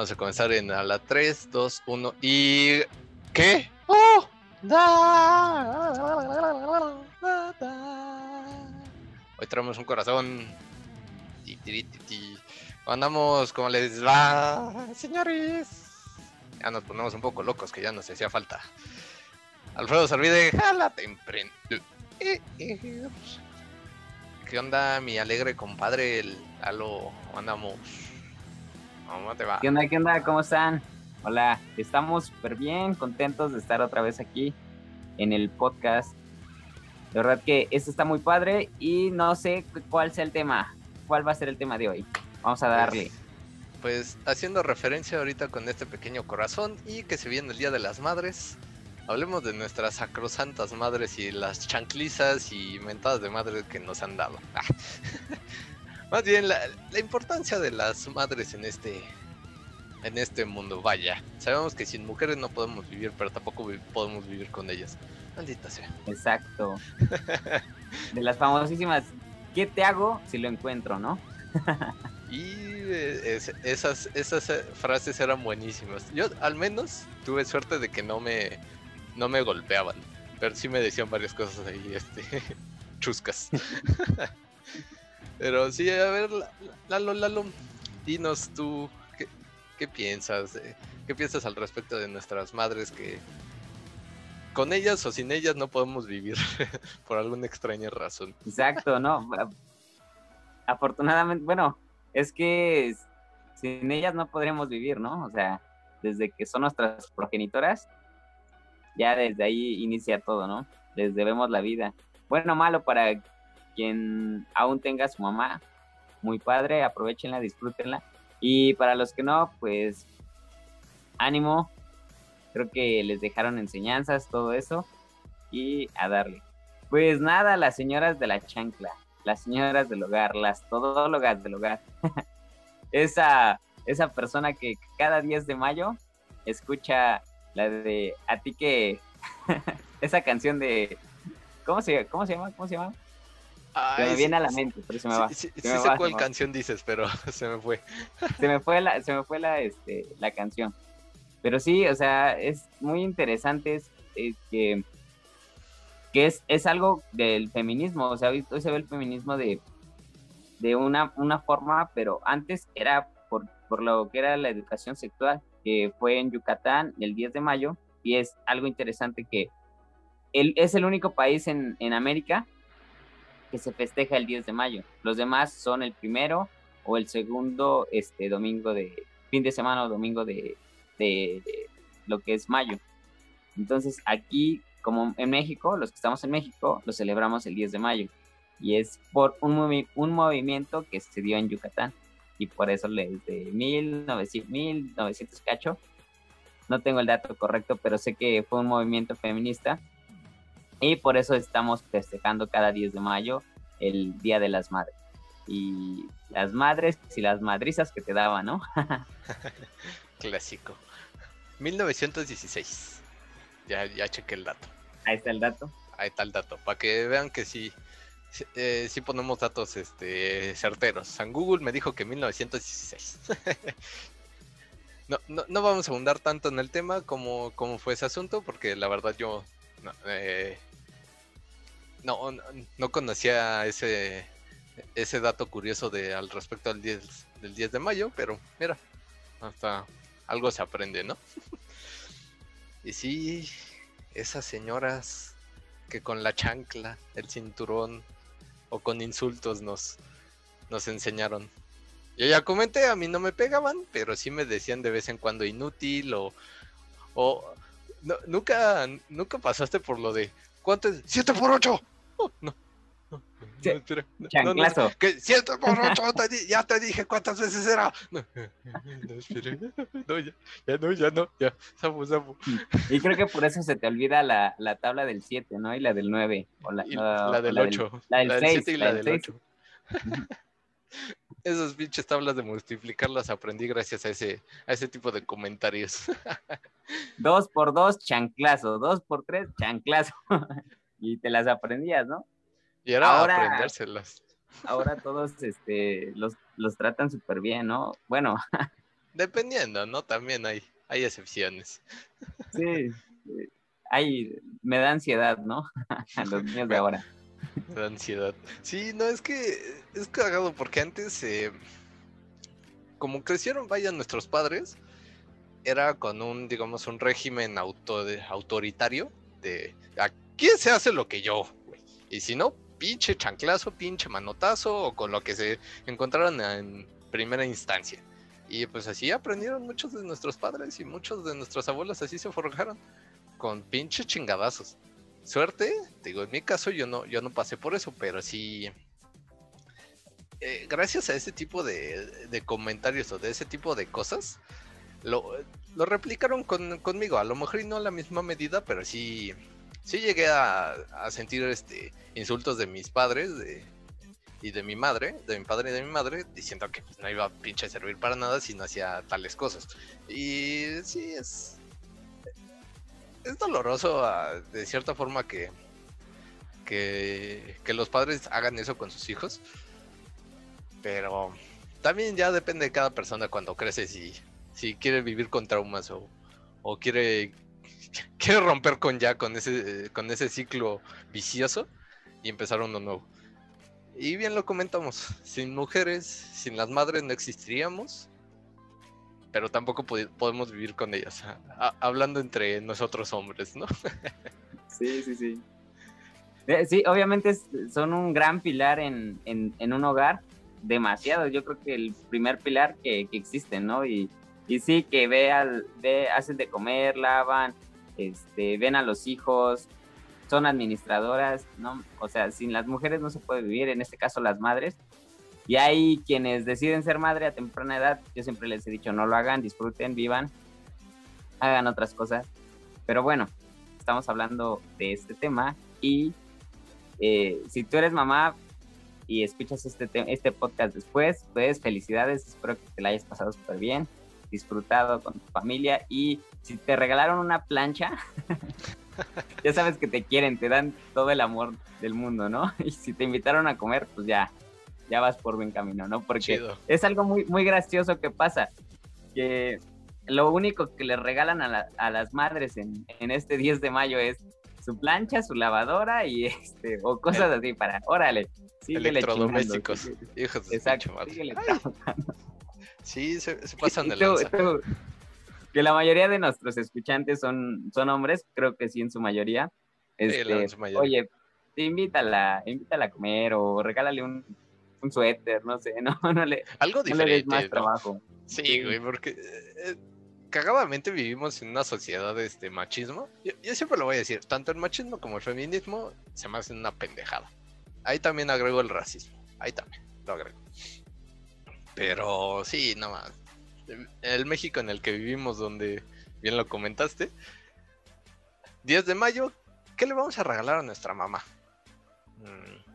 Vamos a comenzar en a la 3, 2, 1 y... ¿Qué? ¡Oh! Hoy traemos un corazón. Andamos como les va, señores. Ya nos ponemos un poco locos, que ya nos hacía falta. Alfredo se olvide, jálate emprende. ¿Qué onda, mi alegre compadre? El Halo, andamos. ¿Cómo te va? ¿Qué onda, qué onda? ¿Cómo están? Hola, estamos súper bien, contentos de estar otra vez aquí en el podcast. De verdad que esto está muy padre y no sé cuál sea el tema. ¿Cuál va a ser el tema de hoy? Vamos a pues, darle. Pues, haciendo referencia ahorita con este pequeño corazón y que se viene el Día de las Madres, hablemos de nuestras sacrosantas madres y las chanclizas y mentadas de madres que nos han dado. Más bien la, importancia de las madres en este en este mundo. Vaya, sabemos que sin mujeres no podemos vivir, pero tampoco podemos vivir con ellas. Maldita sea. Exacto. de las famosísimas, ¿qué te hago si lo encuentro, no? y eh, esas, esas eh, frases eran buenísimas. Yo al menos tuve suerte de que no me, no me golpeaban, pero sí me decían varias cosas ahí, este, chuscas. Pero sí, a ver, Lalo, Lalo, dinos tú, ¿qué, piensas? ¿Qué piensas al respecto de nuestras madres que con ellas o sin ellas no podemos vivir por alguna extraña razón? Exacto, ¿no? Afortunadamente, bueno, es que sin ellas no podríamos vivir, ¿no? O sea, desde que son nuestras progenitoras, ya desde ahí inicia todo, ¿no? Les debemos la vida. Bueno, malo para quien aún tenga su mamá, muy padre, aprovechenla, disfrútenla. Y para los que no, pues ánimo, creo que les dejaron enseñanzas, todo eso, y a darle. Pues nada, las señoras de la chancla, las señoras del hogar, las todólogas del hogar. esa, esa persona que cada 10 de mayo escucha la de a ti que esa canción de ¿cómo se, cómo se llama? ¿Cómo se llama? Se me viene a la mente, pero se me va. Sí, sé cuál canción dices, pero se me fue. se me fue la, se me fue la, este, la canción. Pero sí, o sea, es muy interesante es, que, que es, es algo del feminismo. O sea, hoy, se ve el feminismo de, de una, una forma, pero antes era por, por lo que era la educación sexual, que fue en Yucatán el 10 de mayo, y es algo interesante que él es el único país en, en América que se festeja el 10 de mayo. Los demás son el primero o el segundo este, domingo de fin de semana o domingo de, de, lo que es mayo. Entonces aquí, como en México, los que estamos en México, lo celebramos el 10 de mayo. Y es por un, un movimiento que se dio en Yucatán. Y por eso desde 1900, 1900 cacho, no tengo el dato correcto, pero sé que fue un movimiento feminista y por eso estamos festejando cada 10 de mayo el Día de las Madres. Y las madres y las madrizas que te daban, ¿no? Clásico. 1916. Ya, ya chequé el dato. Ahí está el dato. Ahí está el dato. Para que vean que sí, eh, sí ponemos datos este, certeros. San Google me dijo que 1916. no, no, no, vamos a abundar tanto en el tema como, como fue ese asunto, porque la verdad yo eh, no, no, conocía ese, ese dato curioso de al respecto al 10, del 10 de mayo, pero mira, hasta algo se aprende, ¿no? y sí, esas señoras que con la chancla, el cinturón o con insultos nos, nos enseñaron. Yo ya comenté, a mí no me pegaban, pero sí me decían de vez en cuando inútil o... o nunca, nunca pasaste por lo de, ¿cuánto es? ¡7 por 8! no. No, no, no, que siete por ocho, ya te dije cuántas veces era. No, no, ya, ya no, ya no, ya, sapo, sapo. Y creo que por eso se te olvida la, la tabla del 7, ¿no? Y la del 9. O la, la, del 8. La del 6. y la, del 8. Esas pinches tablas de multiplicar las aprendí gracias a ese, a ese tipo de comentarios. Dos por dos, chanclazo. Dos por tres, chanclazo y te las aprendías, ¿no? Y era ahora, aprendérselas. Ahora todos este, los, los tratan súper bien, ¿no? Bueno, dependiendo, ¿no? También hay, hay excepciones. Sí, hay, me da ansiedad, ¿no? A los niños de ahora. Da ansiedad. Sí, no, es que es cagado porque antes, eh, como crecieron, vaya, nuestros padres, era con un, digamos, un régimen auto, autoritario de aquí se hace lo que yo. Y si no, pinche chanclazo, pinche manotazo o con lo que se encontraron en primera instancia. Y pues así aprendieron muchos de nuestros padres y muchos de nuestros abuelos así se forjaron con pinches chingadazos. Suerte, digo, en mi caso yo no, yo no pasé por eso, pero sí, eh, gracias a ese tipo de, comentarios o de ese tipo de cosas, lo, replicaron con, conmigo. A lo mejor y no a la misma medida, pero sí, sí llegué a, a sentir este insultos de mis padres y de mi madre, de mi padre y de mi madre, diciendo que pues, no iba a pinche servir para nada si no hacía tales cosas. Y sí, es. Es doloroso ah, de cierta forma que, que, que los padres hagan eso con sus hijos. Pero también ya depende de cada persona cuando crece si, si quiere vivir con traumas o, o quiere, quiere romper con ya con ese, con ese ciclo vicioso y empezar uno nuevo. Y bien lo comentamos, sin mujeres, sin las madres no existiríamos, pero tampoco podemos vivir con ellas, hablando entre nosotros hombres, ¿no? sí, sí, sí. Eh, sí, obviamente son un gran pilar en, en, un hogar, demasiado, yo creo que el primer pilar que, que existe, ¿no? Y, y sí, que ve, al, ve, hacen de comer, lavan, este, ven a los hijos, son administradoras, ¿no? O sea, sin las mujeres no se puede vivir, en este caso las madres. Y hay quienes deciden ser madre a temprana edad, yo siempre les he dicho, no lo hagan, disfruten, vivan, hagan otras cosas. Pero bueno, estamos hablando de este tema y eh, si tú eres mamá y escuchas este, este podcast después, pues felicidades, espero que te la hayas pasado súper bien, disfrutado con tu familia y si te regalaron una plancha, ya sabes que te quieren, te dan todo el amor del mundo, ¿no? Y si te invitaron a comer, pues ya, ya vas por buen camino, ¿no? Porque es algo muy, muy gracioso que pasa, que lo único que le regalan a, las madres en, este 10 de mayo es su plancha, su lavadora y este, o cosas así para, órale, Electrodomésticos, hijos de Exacto, Sí, se, pasan de lanza. que la mayoría de nuestros escuchantes son, son hombres, creo que sí en su mayoría. Este, oye, invítala, invítala a comer o regálale un, un suéter, no sé, no, no le, Algo diferente, más trabajo. Sí, güey, porque eh, cagadamente vivimos en una sociedad de este machismo. Yo, yo, siempre lo voy a decir, tanto el machismo como el feminismo se me hacen una pendejada. Ahí también agrego el racismo, ahí también lo agrego. Pero sí, nada más el México en el que vivimos, donde bien lo comentaste. 10 de mayo, ¿qué le vamos a regalar a nuestra mamá? Mm,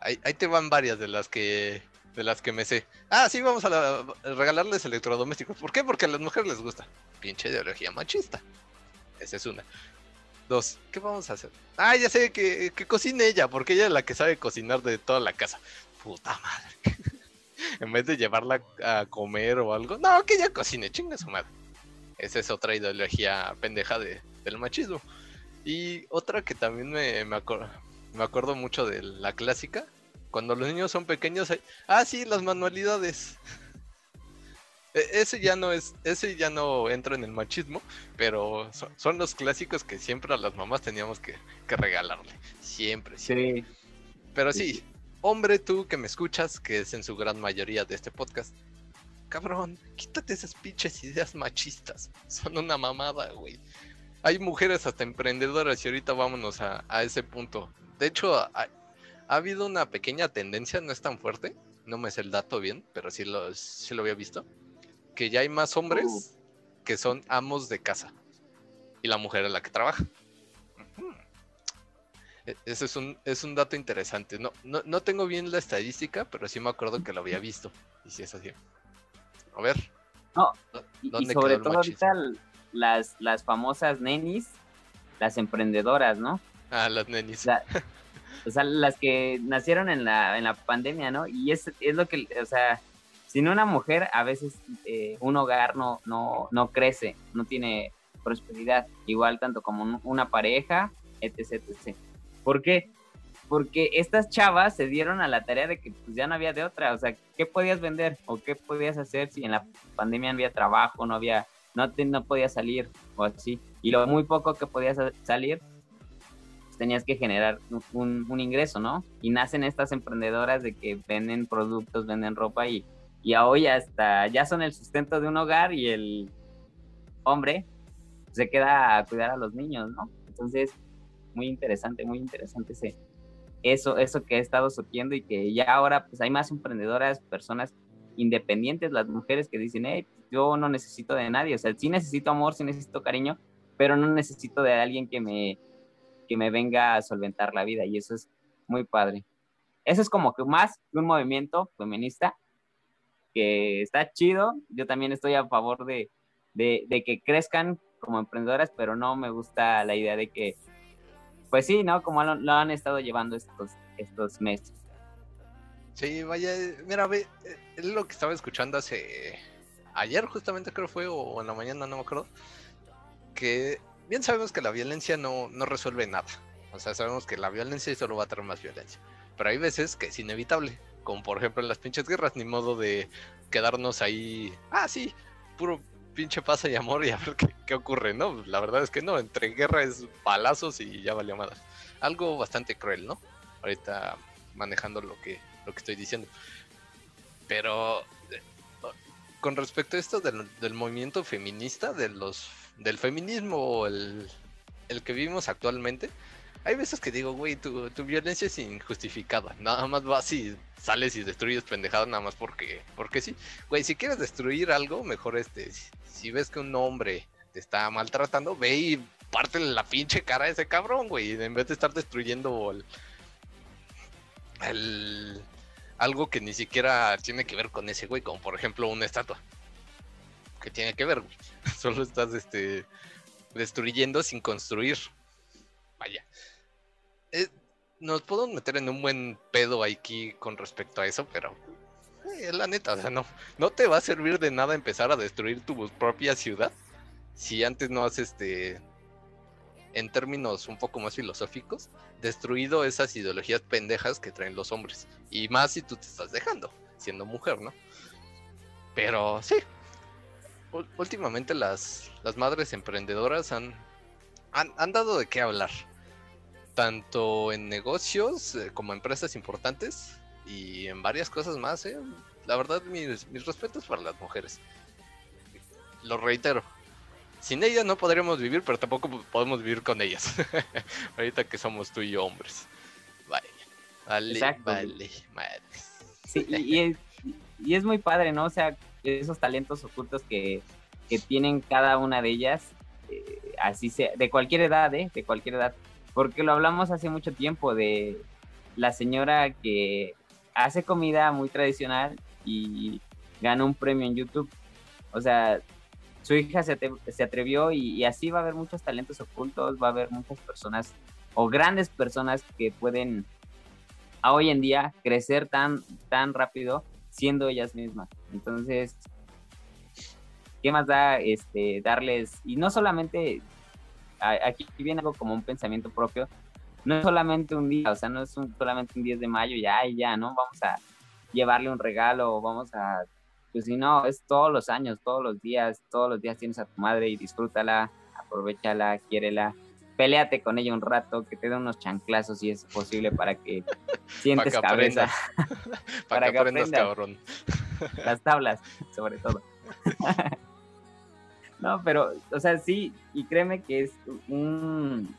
ahí, te van varias de las que de las que me sé. Ah, sí, vamos a, regalarles electrodomésticos. ¿Por qué? Porque a las mujeres les gusta. Pinche ideología machista. Esa es una. Dos, ¿qué vamos a hacer? Ah, ya sé que, que cocine ella, porque ella es la que sabe cocinar de toda la casa. Puta madre. en vez de llevarla a comer o algo, no, que ella cocine, chinga su madre. Esa es otra ideología pendeja de, del machismo. Y otra que también me, me, me acuerdo mucho de la clásica, cuando los niños son pequeños, hay, ah, sí, las manualidades. E, ese ya no es, ese ya no entra en el machismo, pero son, los clásicos que siempre a las mamás teníamos que, que regalarle. Siempre, siempre. Sí. Pero sí, hombre tú que me escuchas, que es en su gran mayoría de este podcast, cabrón, quítate esas pinches ideas machistas. Son una mamada, güey. Hay mujeres hasta emprendedoras y ahorita vámonos a, ese punto. De hecho, ha, habido una pequeña tendencia, no es tan fuerte, no me sé el dato bien, pero sí lo, sí lo había visto, que ya hay más hombres uh. que son amos de casa y la mujer es la que trabaja. E, ese es un, es un dato interesante. No, no, tengo bien la estadística, pero sí me acuerdo que lo había visto. Y sí es así. A ver. No, y, sobre todo ahorita las, las famosas nenis, las emprendedoras, ¿no? Ah, las nenis. o sea, las que nacieron en la, en la pandemia, ¿no? Y es, es lo que, o sea, sin una mujer a veces eh, un hogar no, no, no crece, no tiene prosperidad, igual tanto como una pareja, etc, etc. ¿Por qué? Porque estas chavas se dieron a la tarea de que pues, ya no había de otra, o sea, ¿qué podías vender o qué podías hacer si en la pandemia no había trabajo, no había, no, te, no podías salir o así? Y lo muy poco que podías salir, tenías que generar un, un, ingreso, ¿no? Y nacen estas emprendedoras de que venden productos, venden ropa y, y hoy hasta ya son el sustento de un hogar y el hombre se queda a cuidar a los niños, ¿no? Entonces, muy interesante, muy interesante ese, eso, eso que he estado surgiendo y que ya ahora pues hay más emprendedoras, personas independientes, las mujeres que dicen, hey, yo no necesito de nadie, o sea, sí necesito amor, sí necesito cariño, pero no necesito de alguien que me, que me venga a solventar la vida y eso es muy padre. Eso es como que más un movimiento feminista que está chido, yo también estoy a favor de, de, que crezcan como emprendedoras, pero no me gusta la idea de que, pues sí, ¿no? Como lo, han estado llevando estos, estos meses. Sí, vaya, mira, ve, es lo que estaba escuchando hace ayer justamente creo fue, o en la mañana, no me acuerdo, que bien sabemos que la violencia no, no resuelve nada. O sea, sabemos que la violencia solo va a traer más violencia. Pero hay veces que es inevitable, como por ejemplo en las pinches guerras, ni modo de quedarnos ahí, ah, sí, puro pinche pasa y amor y a ver qué, ocurre, ¿no? La verdad es que no, entre guerra es balazos y ya valió más. Algo bastante cruel, ¿no? Ahorita manejando lo que, lo que estoy diciendo. Pero eh, con respecto a esto del, movimiento feminista, de los, del feminismo, el, el que vivimos actualmente, hay veces que digo, güey, tu, tu, violencia es injustificada. Nada más vas y sales y destruyes pendejado nada más porque, porque sí. Güey, si quieres destruir algo, mejor este, si, ves que un hombre te está maltratando, ve y parte la pinche cara a ese cabrón, güey. En vez de estar destruyendo el, algo que ni siquiera tiene que ver con ese güey, como por ejemplo una estatua. Que tiene que ver, güey. Solo estás este, destruyendo sin construir. Vaya. Eh, nos podemos meter en un buen pedo aquí con respecto a eso, pero eh, la neta, o sea, no, no te va a servir de nada empezar a destruir tu propia ciudad si antes no has, este, en términos un poco más filosóficos, destruido esas ideologías pendejas que traen los hombres. Y más si tú te estás dejando, siendo mujer, ¿no? Pero sí, últimamente las, las madres emprendedoras han, han, han dado de qué hablar tanto en negocios eh, como empresas importantes y en varias cosas más. Eh. La verdad, mis, mis respetos para las mujeres. Lo reitero. Sin ellas no podríamos vivir, pero tampoco podemos vivir con ellas. Ahorita que somos tú y yo hombres. Vale. Vale, vale, madres. Sí, y, es, y es muy padre, ¿no? O sea, esos talentos ocultos que, que tienen cada una de ellas, eh, así sea, de cualquier edad, ¿eh? De cualquier edad porque lo hablamos hace mucho tiempo de la señora que hace comida muy tradicional y gana un premio en YouTube. O sea, su hija se, atrevió y, así va a haber muchos talentos ocultos, va a haber muchas personas o grandes personas que pueden a hoy en día crecer tan, tan rápido siendo ellas mismas. Entonces, ¿qué más da este, darles? Y no solamente aquí viene algo como un pensamiento propio. No es solamente un día, o sea, no es solamente un 10 de mayo, ya y ya, ¿no? Vamos a llevarle un regalo, vamos a, pues si no, es todos los años, todos los días, todos los días tienes a tu madre y disfrútala, aprovechala, quiérela, peleate con ella un rato, que te dé unos chanclazos si es posible para que sientes cabeza. para, que, aprendas, cabrón. Las tablas, sobre todo. No, pero, o sea, sí, y créeme que es un...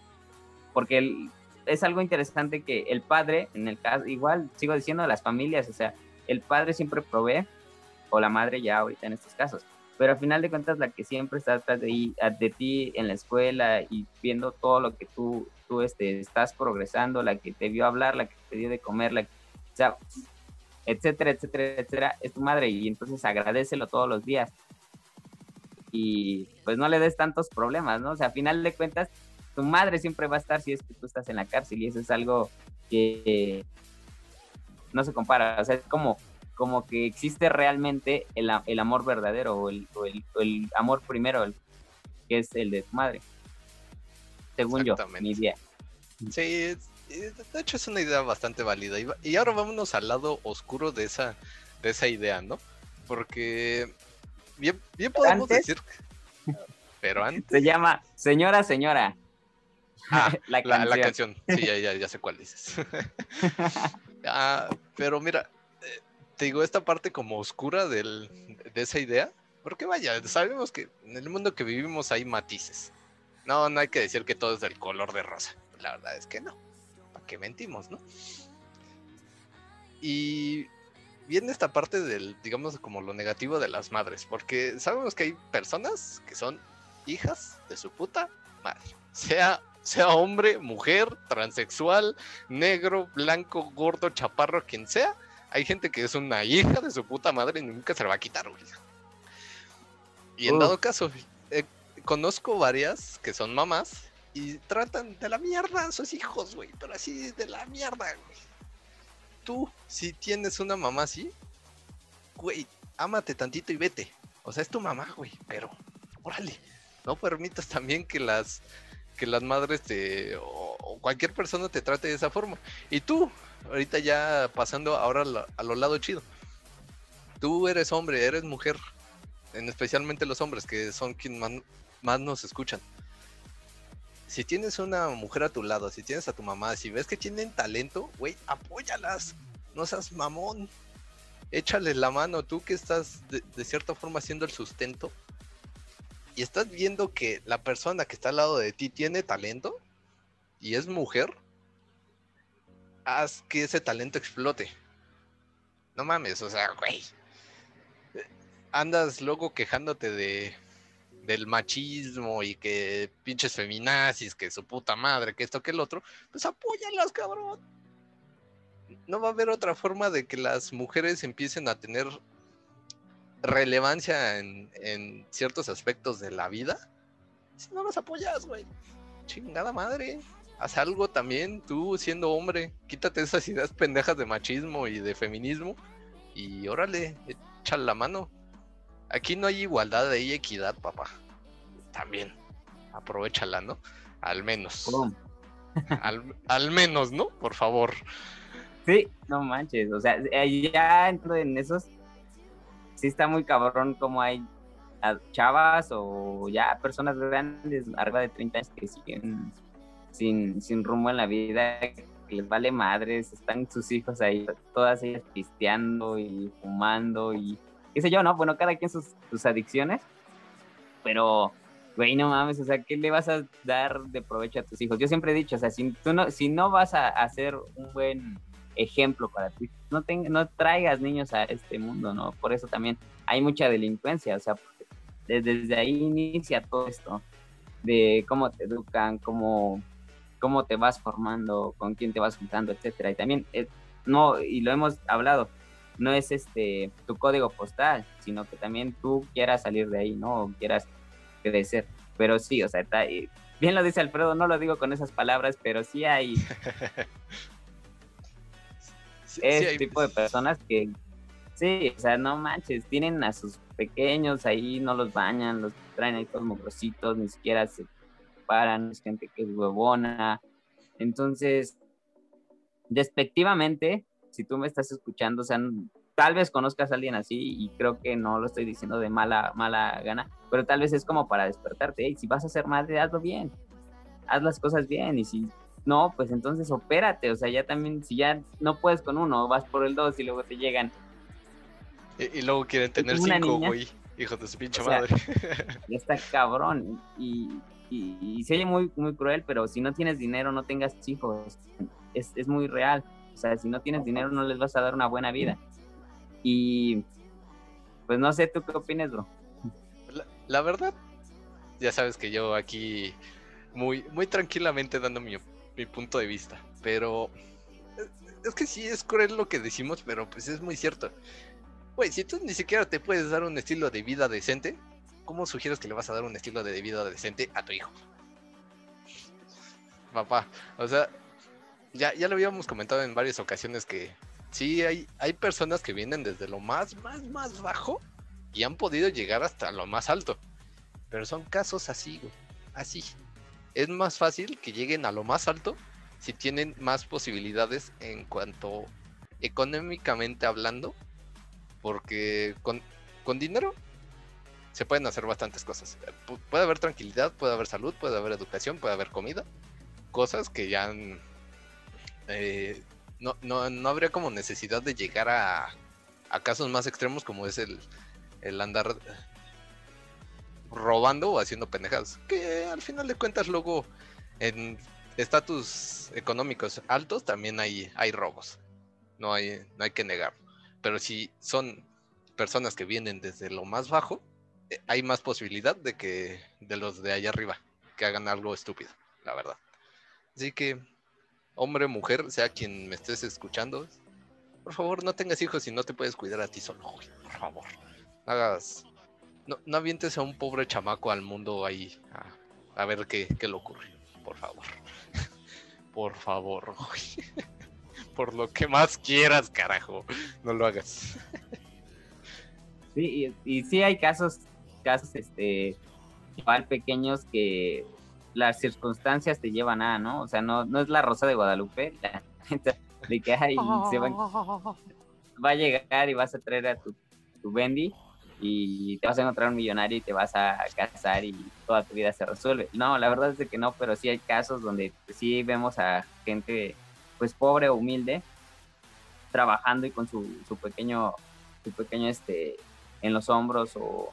Porque es algo interesante que el padre, en el caso, igual sigo diciendo las familias, o sea, el padre siempre provee, o la madre ya ahorita en estos casos, pero al final de cuentas la que siempre está atrás de, ti en la escuela y viendo todo lo que tú, tú este, estás progresando, la que te vio hablar, la que te dio de comer, la sea, etcétera, etcétera, etcétera, es tu madre y entonces agradecelo todos los días y pues no le des tantos problemas, ¿no? O sea, a final de cuentas, tu madre siempre va a estar si es que tú estás en la cárcel y eso es algo que no se compara, o sea, es como, como que existe realmente el, el amor verdadero o el, el, amor primero, que es el de tu madre. Según yo, mi idea. Sí, de hecho es una idea bastante válida. Y, ahora vámonos al lado oscuro de esa, de esa idea, ¿no? Porque bien, bien podemos decir... Pero antes... Se llama Señora, Señora. Ah, la, canción. Sí, ya, ya, ya sé cuál dices. ah, pero mira, te digo, esta parte como oscura del, de esa idea, porque vaya, sabemos que en el mundo que vivimos hay matices. No, no hay que decir que todo es del color de rosa. La verdad es que no. ¿Para qué mentimos, no? Y viene esta parte del, digamos, como lo negativo de las madres, porque sabemos que hay personas que son hijas de su puta madre. Sea, sea hombre, mujer, transexual, negro, blanco, gordo, chaparro, quien sea, hay gente que es una hija de su puta madre y nunca se la va a quitar, güey. Y en dado caso, eh, conozco varias que son mamás y tratan de la mierda a sus hijos, güey. Pero así de la mierda, güey. Tú, si tienes una mamá así, güey, ámate tantito y vete. O sea, es tu mamá, güey, pero órale. No permitas también que las que las madres te o, cualquier persona te trate de esa forma. Y tú, ahorita ya pasando ahora a lo lado chido. Tú eres hombre, eres mujer, en especialmente los hombres que son quienes más, nos escuchan. Si tienes una mujer a tu lado, si tienes a tu mamá, si ves que tienen talento, güey, apóyalas. No seas mamón. Échales la mano, tú que estás de, de cierta forma haciendo el sustento y estás viendo que la persona que está al lado de ti tiene talento y es mujer, haz que ese talento explote. No mames, o sea, güey. Andas luego quejándote de del machismo y que pinches feminazis, que su puta madre, que esto, que el otro, pues apóyalas, cabrón. No va a haber otra forma de que las mujeres empiecen a tener relevancia en, ciertos aspectos de la vida, si no los apoyas, güey. Chingada madre. Haz algo también, tú siendo hombre. Quítate esas ideas pendejas de machismo y de feminismo. Y órale, échale la mano. Aquí no hay igualdad, hay equidad, papá. También. Aprovechala, ¿no? Al menos. Al, al, menos, ¿no? Por favor. Sí, no manches. O sea, ya entro en esos sí está muy cabrón como hay chavas o ya personas grandes, arriba de 30 años que siguen sin, sin rumbo en la vida, que les vale madres, están sus hijos ahí, todas ellas pisteando y fumando y qué sé yo, ¿no? Bueno, cada quien sus, sus adicciones, pero, güey, no mames, o sea, ¿qué le vas a dar de provecho a tus hijos? Yo siempre he dicho, o sea, si, tú no, si no vas a hacer un buen ejemplo para ti. No, no traigas niños a este mundo, ¿no? Por eso también hay mucha delincuencia, o sea, desde, ahí inicia todo esto, de cómo te educan, cómo, cómo te vas formando, con quién te vas juntando, etcétera. Y también, eh, no, y lo hemos hablado, no es este tu código postal, sino que también tú quieras salir de ahí, ¿no? O quieras crecer. Pero sí, o sea, está, bien lo dice Alfredo, no lo digo con esas palabras, pero sí hay ese tipo de personas que, sí, o sea, no manches, tienen a sus pequeños ahí, no los bañan, los traen ahí todos mugrositos, ni siquiera se paran, es gente que es huevona. Entonces, despectivamente, si tú me estás escuchando, o sea, tal vez conozcas a alguien así y creo que no lo estoy diciendo de mala, mala gana, pero tal vez es como para despertarte, hey, si vas a ser madre, hazlo bien, haz las cosas bien y si no, pues entonces opérate, o sea, ya también, si ya no puedes con uno, vas por el dos y luego te llegan. Y, luego quieren tener cinco, güey, hijo de su pinche madre. Ya está cabrón. Y, y, se oye muy, muy cruel, pero si no tienes dinero, no tengas hijos. Es, es muy real. O sea, si no tienes dinero, no les vas a dar una buena vida. Y pues no sé, ¿tú qué opinas, bro? La, verdad, ya sabes que yo aquí muy, muy tranquilamente dando mi, mi punto de vista. Pero es que sí es cruel lo que decimos, pero pues es muy cierto. Güey, si tú ni siquiera te puedes dar un estilo de vida decente, ¿cómo sugieres que le vas a dar un estilo de vida decente a tu hijo? Papá, o sea, ya, ya lo habíamos comentado en varias ocasiones que sí, hay, hay personas que vienen desde lo más, más, más bajo y han podido llegar hasta lo más alto. Pero son casos así, güey. Así. Es más fácil que lleguen a lo más alto si tienen más posibilidades en cuanto económicamente hablando. Porque con, con dinero se pueden hacer bastantes cosas. puede haber tranquilidad, puede haber salud, puede haber educación, puede haber comida. Cosas que ya eh, no, no, no, habría como necesidad de llegar a, a casos más extremos como es el, el andar robando o haciendo pendejadas. Que al final de cuentas luego en estatus económicos altos también hay, hay robos. No hay, no hay que negarlo. Pero si son personas que vienen desde lo más bajo, eh, hay más posibilidad de que de los de allá arriba que hagan algo estúpido, la verdad. Así que, hombre, mujer, sea quien me estés escuchando, por favor no tengas hijos si no te puedes cuidar a ti solo, por favor. Hagas no, no avientes a un pobre chamaco al mundo ahí a, ver qué, qué, le ocurre. Por favor. Por favor. Por lo que más quieras, carajo. No lo hagas. Sí, y, y sí hay casos, casos, este, igual pequeños que las circunstancias te llevan a, ¿no? O sea, no, no es la rosa de Guadalupe, de que ay, se va, va, a llegar y vas a traer a tu, tu Bendy y te vas a encontrar un millonario y te vas a casar y toda tu vida se resuelve. No, la verdad es que no, pero sí hay casos donde sí vemos a gente pues pobre o humilde trabajando y con su, su pequeño, su pequeño este, en los hombros o,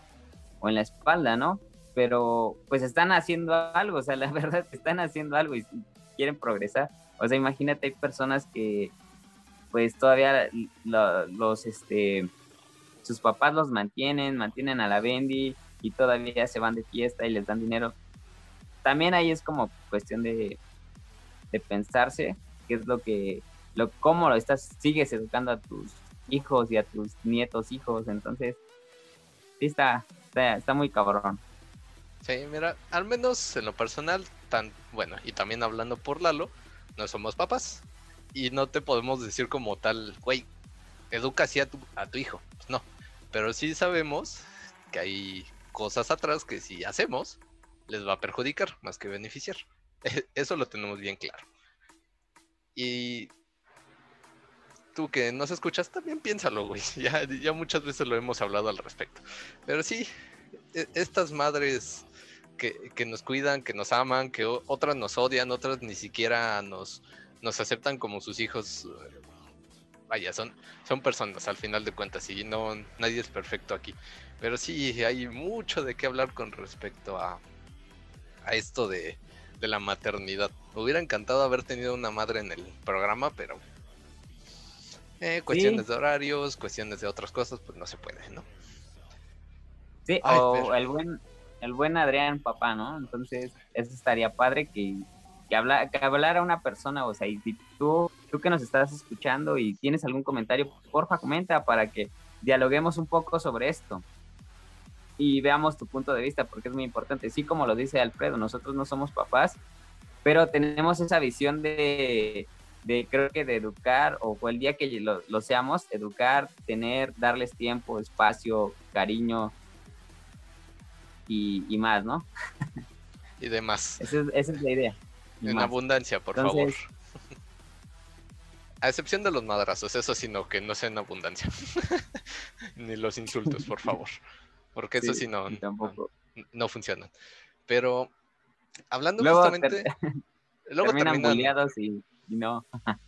o, en la espalda, ¿no? Pero pues están haciendo algo, o sea, la verdad están haciendo algo y quieren progresar. O sea, imagínate, hay personas que pues todavía los, este, sus papás los mantienen, mantienen a la Bendy y todavía se van de fiesta y les dan dinero. También ahí es como cuestión de, de pensarse qué es lo que, lo, cómo lo estás, sigues educando a tus hijos y a tus nietos hijos, entonces sí está, está, muy cabrón. Sí, mira, al menos en lo personal, tan bueno, y también hablando por Lalo, no somos papás y no te podemos decir como tal, güey, educa así a tu, a tu hijo. Pues no, pero sí sabemos que hay cosas atrás que si hacemos les va a perjudicar más que beneficiar. Eso lo tenemos bien claro. Y tú que nos escuchas, también piénsalo, güey. Ya, ya muchas veces lo hemos hablado al respecto. Pero sí, e, estas madres que, que, nos cuidan, que nos aman, que otras nos odian, otras ni siquiera nos, nos aceptan como sus hijos vaya, son, son personas al final de cuentas y no nadie es perfecto aquí. Pero sí hay mucho de qué hablar con respecto a, a esto de, de la maternidad. Me hubiera encantado haber tenido una madre en el programa, pero eh, cuestiones de horarios, cuestiones de otras cosas, pues no se puede, ¿no? Sí, o el buen el buen Adrián papá, ¿no? Entonces, eso estaría padre que que, habla, que hablara una persona, o sea, y si tú, tú que nos estás escuchando y tienes algún comentario, porfa, comenta para que dialoguemos un poco sobre esto y veamos tu punto de vista, porque es muy importante. Sí, como lo dice Alfredo, nosotros no somos papás, pero tenemos esa visión de, de creo que de educar, o, el día que lo, lo, seamos, educar, tener, darles tiempo, espacio, cariño y, y más, ¿no? Y demás. Esa es, esa es la idea. En abundancia, por favor. A excepción de los madrazos, eso sí, no, que no sea en abundancia. Ni los insultos, por favor. Porque eso sí, no, no, funcionan. Pero hablando justamente. luego terminan, terminan y, y no.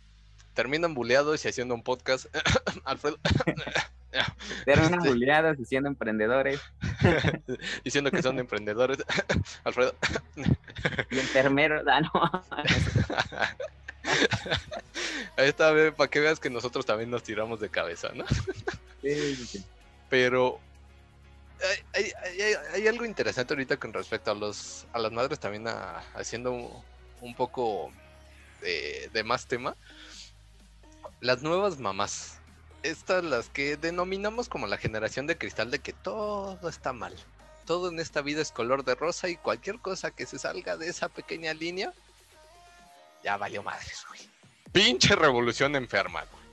terminan buleados y haciendo un podcast. Alfredo. Terminan buleados y siendo emprendedores. Diciendo que son emprendedores. Alfredo. y enfermeros. Ah, no. Ahí está, para que veas que nosotros también nos tiramos de cabeza, ¿no? Pero hay, hay, algo interesante ahorita con respecto a los a las madres también haciendo un, poco de, de, más tema. Las nuevas mamás estas las que denominamos como la generación de cristal de que todo está mal. Todo en esta vida es color de rosa y cualquier cosa que se salga de esa pequeña línea, ya valió madres, güey. Pinche revolución enferma, güey.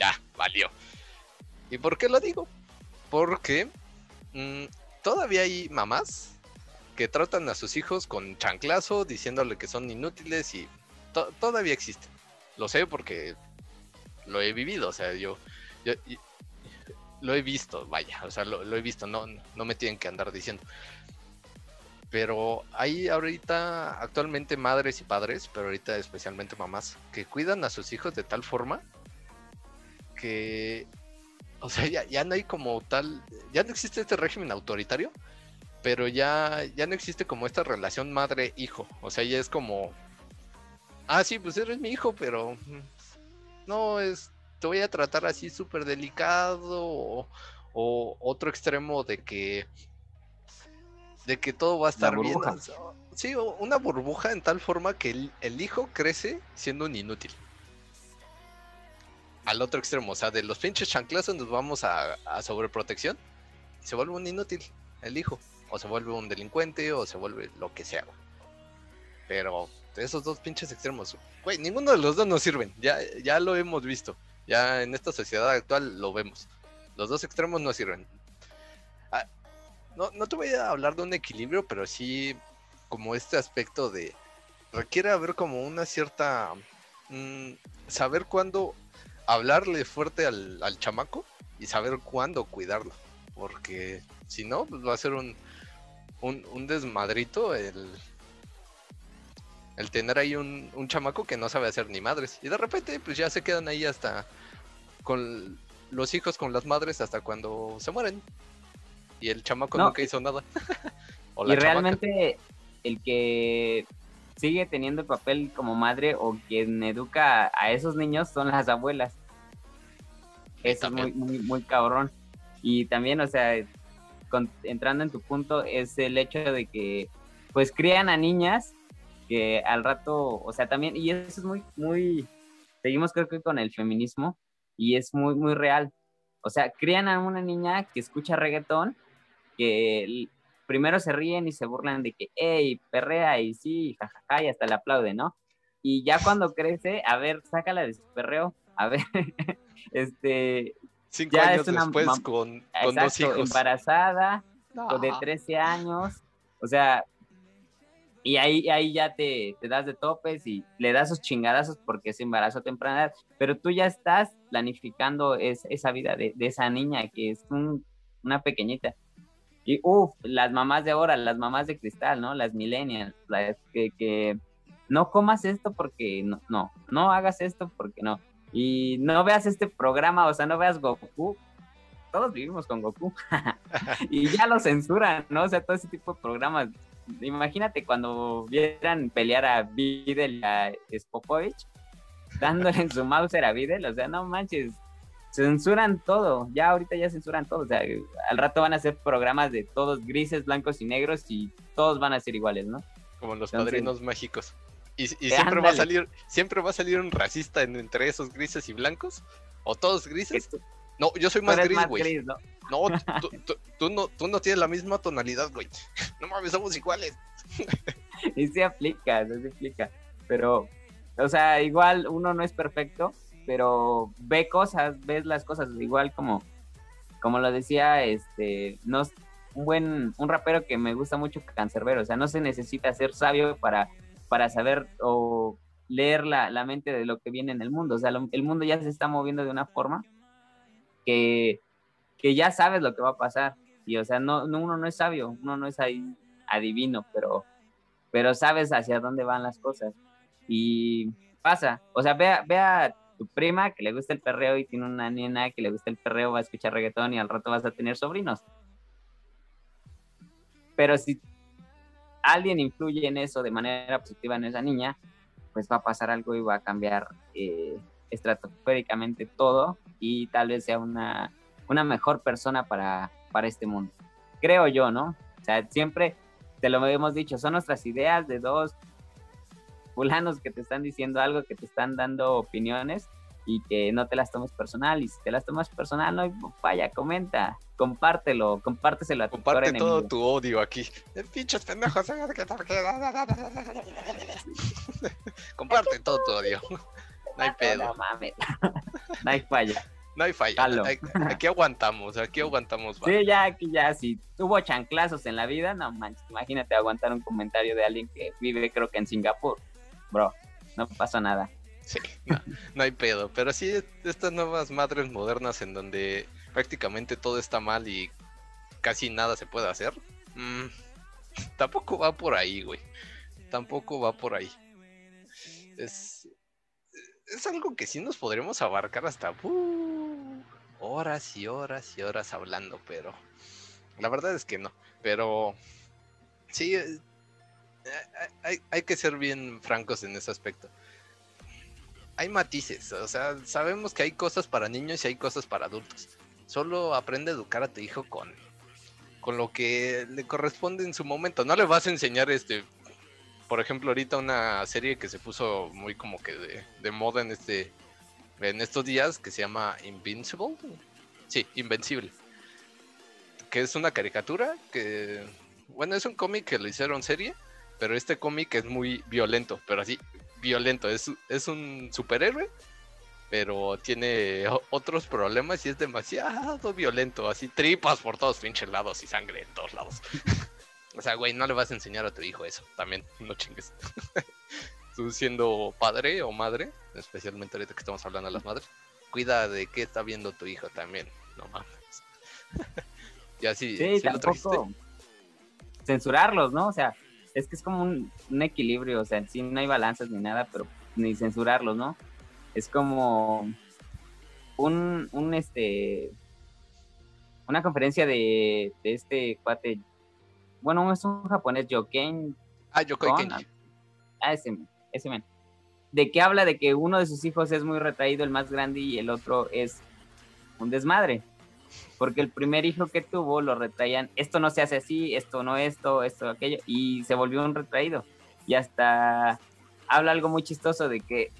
ya, valió. ¿Y por qué lo digo? Porque mm, todavía hay mamás que tratan a sus hijos con chanclazo, diciéndole que son inútiles y todavía existen. Lo sé porque lo he vivido, o sea, yo, lo he visto, vaya, o sea, lo, he visto, no, no me tienen que andar diciendo. Pero hay ahorita actualmente madres y padres, pero ahorita especialmente mamás, que cuidan a sus hijos de tal forma que, o sea, ya, ya no hay como tal, ya no existe este régimen autoritario, pero ya, ya no existe como esta relación madre-hijo. O sea, ya es como, ah, sí, pues eres mi hijo, pero mm, no es, te voy a tratar así súper delicado o, otro extremo de que de que todo va a estar bien. Sí, una burbuja en tal forma que el, hijo crece siendo un inútil. Al otro extremo, o sea, de los pinches chanclazos nos vamos a, a sobreprotección y se vuelve un inútil el hijo. O se vuelve un delincuente o se vuelve lo que sea. Pero esos dos pinches extremos, güey, ninguno de los dos nos sirven. Ya, ya lo hemos visto. Ya en esta sociedad actual lo vemos. Los dos extremos no sirven. No, no te voy a hablar de un equilibrio, pero sí como este aspecto de requiere haber como una cierta mm, saber cuándo hablarle fuerte al, al, chamaco y saber cuándo cuidarlo porque si no pues va a ser un, un, un desmadrito el, el tener ahí un, un, chamaco que no sabe hacer ni madres. Y de repente, pues ya se quedan ahí hasta con los hijos con las madres hasta cuando se mueren. Y el chamaco nunca hizo nada. y realmente el que sigue teniendo el papel como madre o quien educa a esos niños son las abuelas. Eso es muy, muy, muy cabrón. Y también, o sea, entrando en tu punto, es el hecho de que pues crían a niñas que al rato, o sea, también, y eso es muy, muy, seguimos creo que con el feminismo, y es muy, muy real. O sea, crían a una niña que escucha reggaetón, que primero se ríen y se burlan de que, hey, perrea, y sí, jajaja, y hasta le aplaude, ¿no? Y ya cuando crece, a ver, sácala de su perreo, a ver, este... Cinco ya años es una después con, con dos hijos. embarazada, de 13 años, o sea, y ahí, ahí ya te, te, das de topes y le das sus chingadazos porque es embarazo a temprana edad, pero tú ya estás planificando es, esa vida de, de, esa niña que es una pequeñita. Y uff, las mamás de ahora, las mamás de cristal, ¿no? Las millennials, las que, que no comas esto porque no, no, no hagas esto porque no. Y no veas este programa, o sea, no veas Goku. Todos vivimos con Goku. y ya lo censuran, ¿no? O sea, todo ese tipo de programas imagínate cuando vieran pelear a Videl y a Spopovich, dándole en su Mauser a Videl, o sea, no manches, censuran todo, ya ahorita ya censuran todo, o sea, al rato van a hacer programas de todos grises, blancos y negros y todos van a ser iguales, ¿no? Como los padrinos mágicos. Y, siempre va a salir, siempre va a salir un racista entre esos grises y blancos, o todos grises. No, yo soy más gris, güey. ¿no? No, tú, no, tú no tienes la misma tonalidad, güey. No mames, somos iguales. y se aplica, se aplica. Pero, o sea, igual uno no es perfecto, pero ve cosas, ves las cosas, igual como, como lo decía, este, no, un buen, un rapero que me gusta mucho, Cancerbero, o sea, no se necesita ser sabio para, para saber o leer la, la mente de lo que viene en el mundo, o sea, el mundo ya se está moviendo de una forma que, que ya sabes lo que va a pasar. Y o sea, no, uno no es sabio, uno no es ahí adivino, pero, pero sabes hacia dónde van las cosas. Y pasa, o sea, ve, ve a tu prima que le gusta el perreo y tiene una nena que le gusta el perreo, va a escuchar reggaetón y al rato vas a tener sobrinos. Pero si alguien influye en eso de manera positiva en esa niña, pues va a pasar algo y va a cambiar eh, estratosféricamente todo y tal vez sea una, una mejor persona para, para este mundo. Creo yo, ¿no? O sea, siempre te lo hemos dicho, son nuestras ideas de dos fulanos que te están diciendo algo, que te están dando opiniones y que no te las tomes personal. Y si te las tomas personal, no vaya, comenta, compártelo, compárteselo a tu Comparte todo tu odio aquí. Pinches pendejos. Comparte todo tu odio. No hay pedo. No mames. no hay falla. No hay falla. Aquí aguantamos, aquí aguantamos. va. Sí, ya, aquí ya, si tuvo chanclazos en la vida, no manches, imagínate aguantar un comentario de alguien que vive, creo que en Singapur. Bro, no pasó nada. Sí, no, hay pedo. Pero sí, estas nuevas madres modernas en donde prácticamente todo está mal y casi nada se puede hacer. mm, tampoco va por ahí, güey. Tampoco va por ahí. Es, es algo que sí nos podremos abarcar hasta uh, horas y horas y horas hablando, pero la verdad es que no. Pero sí, hay, que ser bien francos en ese aspecto hay matices, o sea, sabemos que hay cosas para niños y hay cosas para adultos. Solo aprende a educar a tu hijo con, con lo que le corresponde en su momento. No le vas a enseñar este, por ejemplo, ahorita una serie que se puso muy como que de, de moda en este, en estos días que se llama Invincible. Sí, Invencible. Que es una caricatura que, bueno, es un cómic que lo hicieron serie, pero este cómic es muy violento, pero así, violento. Es, es un superhéroe, pero tiene otros problemas y es demasiado violento. Así tripas por todos pinches lados y sangre en todos lados. o sea, güey, no le vas a enseñar a tu hijo eso. También, no chingues. Tú siendo padre o madre, especialmente ahorita que estamos hablando de las madres, cuida de qué está viendo tu hijo también. No mames. y así, Sí, ¿sí lo trajiste? tampoco censurarlos, ¿no? O sea, es que es como un, un equilibrio, o sea, sí no hay balanzas ni nada, pero ni censurarlos, ¿no? Es como un, un este, una conferencia de, de este cuate, bueno, es un japonés, Yoken Ah, Yokoi Kenji. Ah, ese, ese men. De que habla de que uno de sus hijos es muy retraído, el más grande, y el otro es un desmadre. Porque el primer hijo que tuvo lo retraían, esto no se hace así, esto no esto, esto aquello, y se volvió un retraído. Y hasta habla algo muy chistoso de que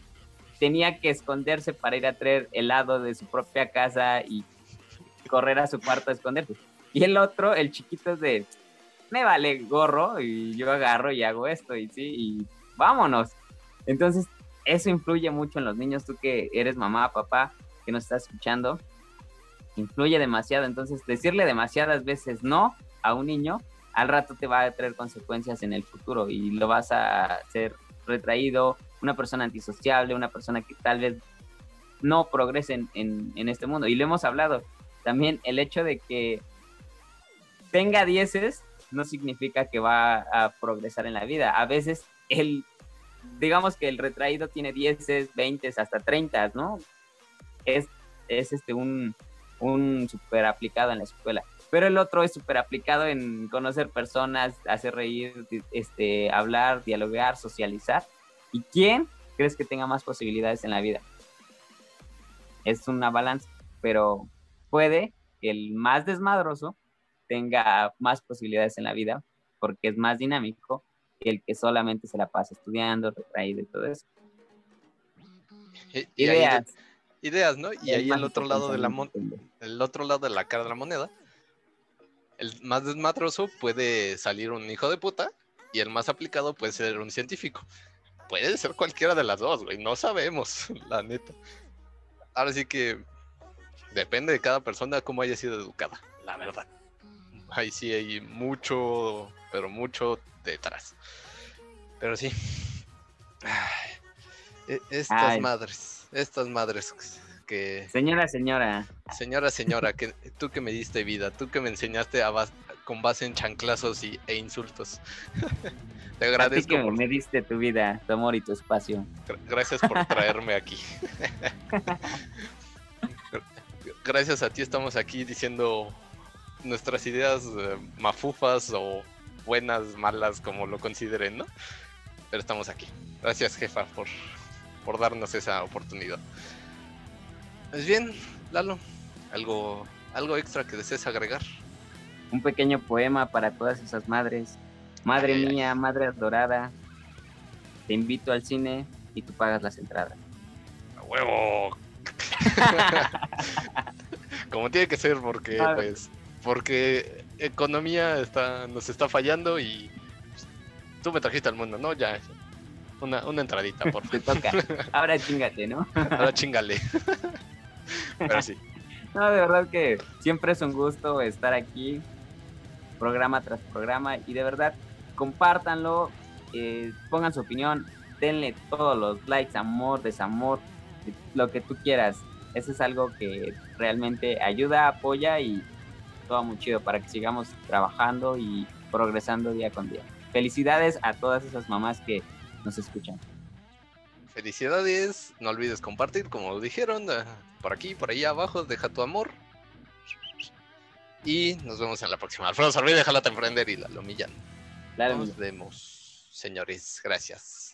tenía que esconderse para ir a traer helado de su propia casa y correr a su cuarto a esconderse. Y el otro, el chiquito es de, me vale gorro y yo agarro y hago esto y sí, y vámonos. Entonces, eso influye mucho en los niños, tú que eres mamá, papá, que nos estás escuchando, influye demasiado. Entonces, decirle demasiadas veces no a un niño, al rato te va a traer consecuencias en el futuro y lo vas a ser retraído, una persona antisociable, una persona que tal vez no progrese en, en- en este mundo. Y lo hemos hablado. También el hecho de que tenga dieces no significa que va a progresar en la vida. A veces el, digamos que el retraído tiene dieces, veintes, hasta treintas, ¿no? Es, es este un, un súper aplicado en la escuela. Pero el otro es súper aplicado en conocer personas, hacer reír, este, hablar, dialogar, socializar. ¿Y quién crees que tenga más posibilidades en la vida? Es una balanza, pero puede que el más desmadroso tenga más posibilidades en la vida porque es más dinámico que el que solamente se la pasa estudiando, retraído y todo eso. Y- y ahí- Ideas. ¿no? Y ahí el otro lado de la mon- el otro lado de la cara de la moneda, el más desmadroso puede salir un hijo de puta y el más aplicado puede ser un científico. Puede ser cualquiera de las dos, güey, no sabemos, la neta. Ahora sí que depende de cada persona cómo haya sido educada, la verdad. Ahí sí hay mucho, pero mucho detrás. Pero sí. Ay, e- estas Ay. madres, estas madres que Señora, señora, Señora, señora, que tú que me diste vida, tú que me enseñaste a bas- con base en chanclazos y, e insultos. Te a ti agradezco, que por- me diste tu vida, tu amor y tu espacio. gra- gracias por traerme aquí. gracias a ti estamos aquí diciendo nuestras ideas eh, mafufas o buenas, malas, como lo consideren, ¿no? Pero estamos aquí. Gracias, jefa, por, por darnos esa oportunidad. Pues bien, Lalo, algo, algo extra que desees agregar. Un pequeño poema para todas esas madres. Madre Ay, ay. mía, madre adorada, te invito al cine y tú pagas las entradas. ¡A huevo! Como tiene que ser, porque Ah. pues, porque economía está, nos está fallando y pues, tú me trajiste al mundo, ¿no? Ya, Una, una entradita, por Te toca. Ahora chingate, ¿no? Ahora chingale. Pero sí. No, de verdad que siempre es un gusto estar aquí, programa tras programa, y de verdad, compártanlo, eh, pongan su opinión, denle todos los likes, amor, desamor, lo que tú quieras. Eso es algo que realmente ayuda, apoya y todo muy chido para que sigamos trabajando y progresando día con día. Felicidades a todas esas mamás que nos escuchan. Felicidades, no olvides compartir, como dijeron, eh, por aquí, por ahí abajo, deja tu amor. Y nos vemos en la próxima. Alfredo Sarvi, déjala te emprender y la lomillan. Claro, Nos vemos, señores. Gracias.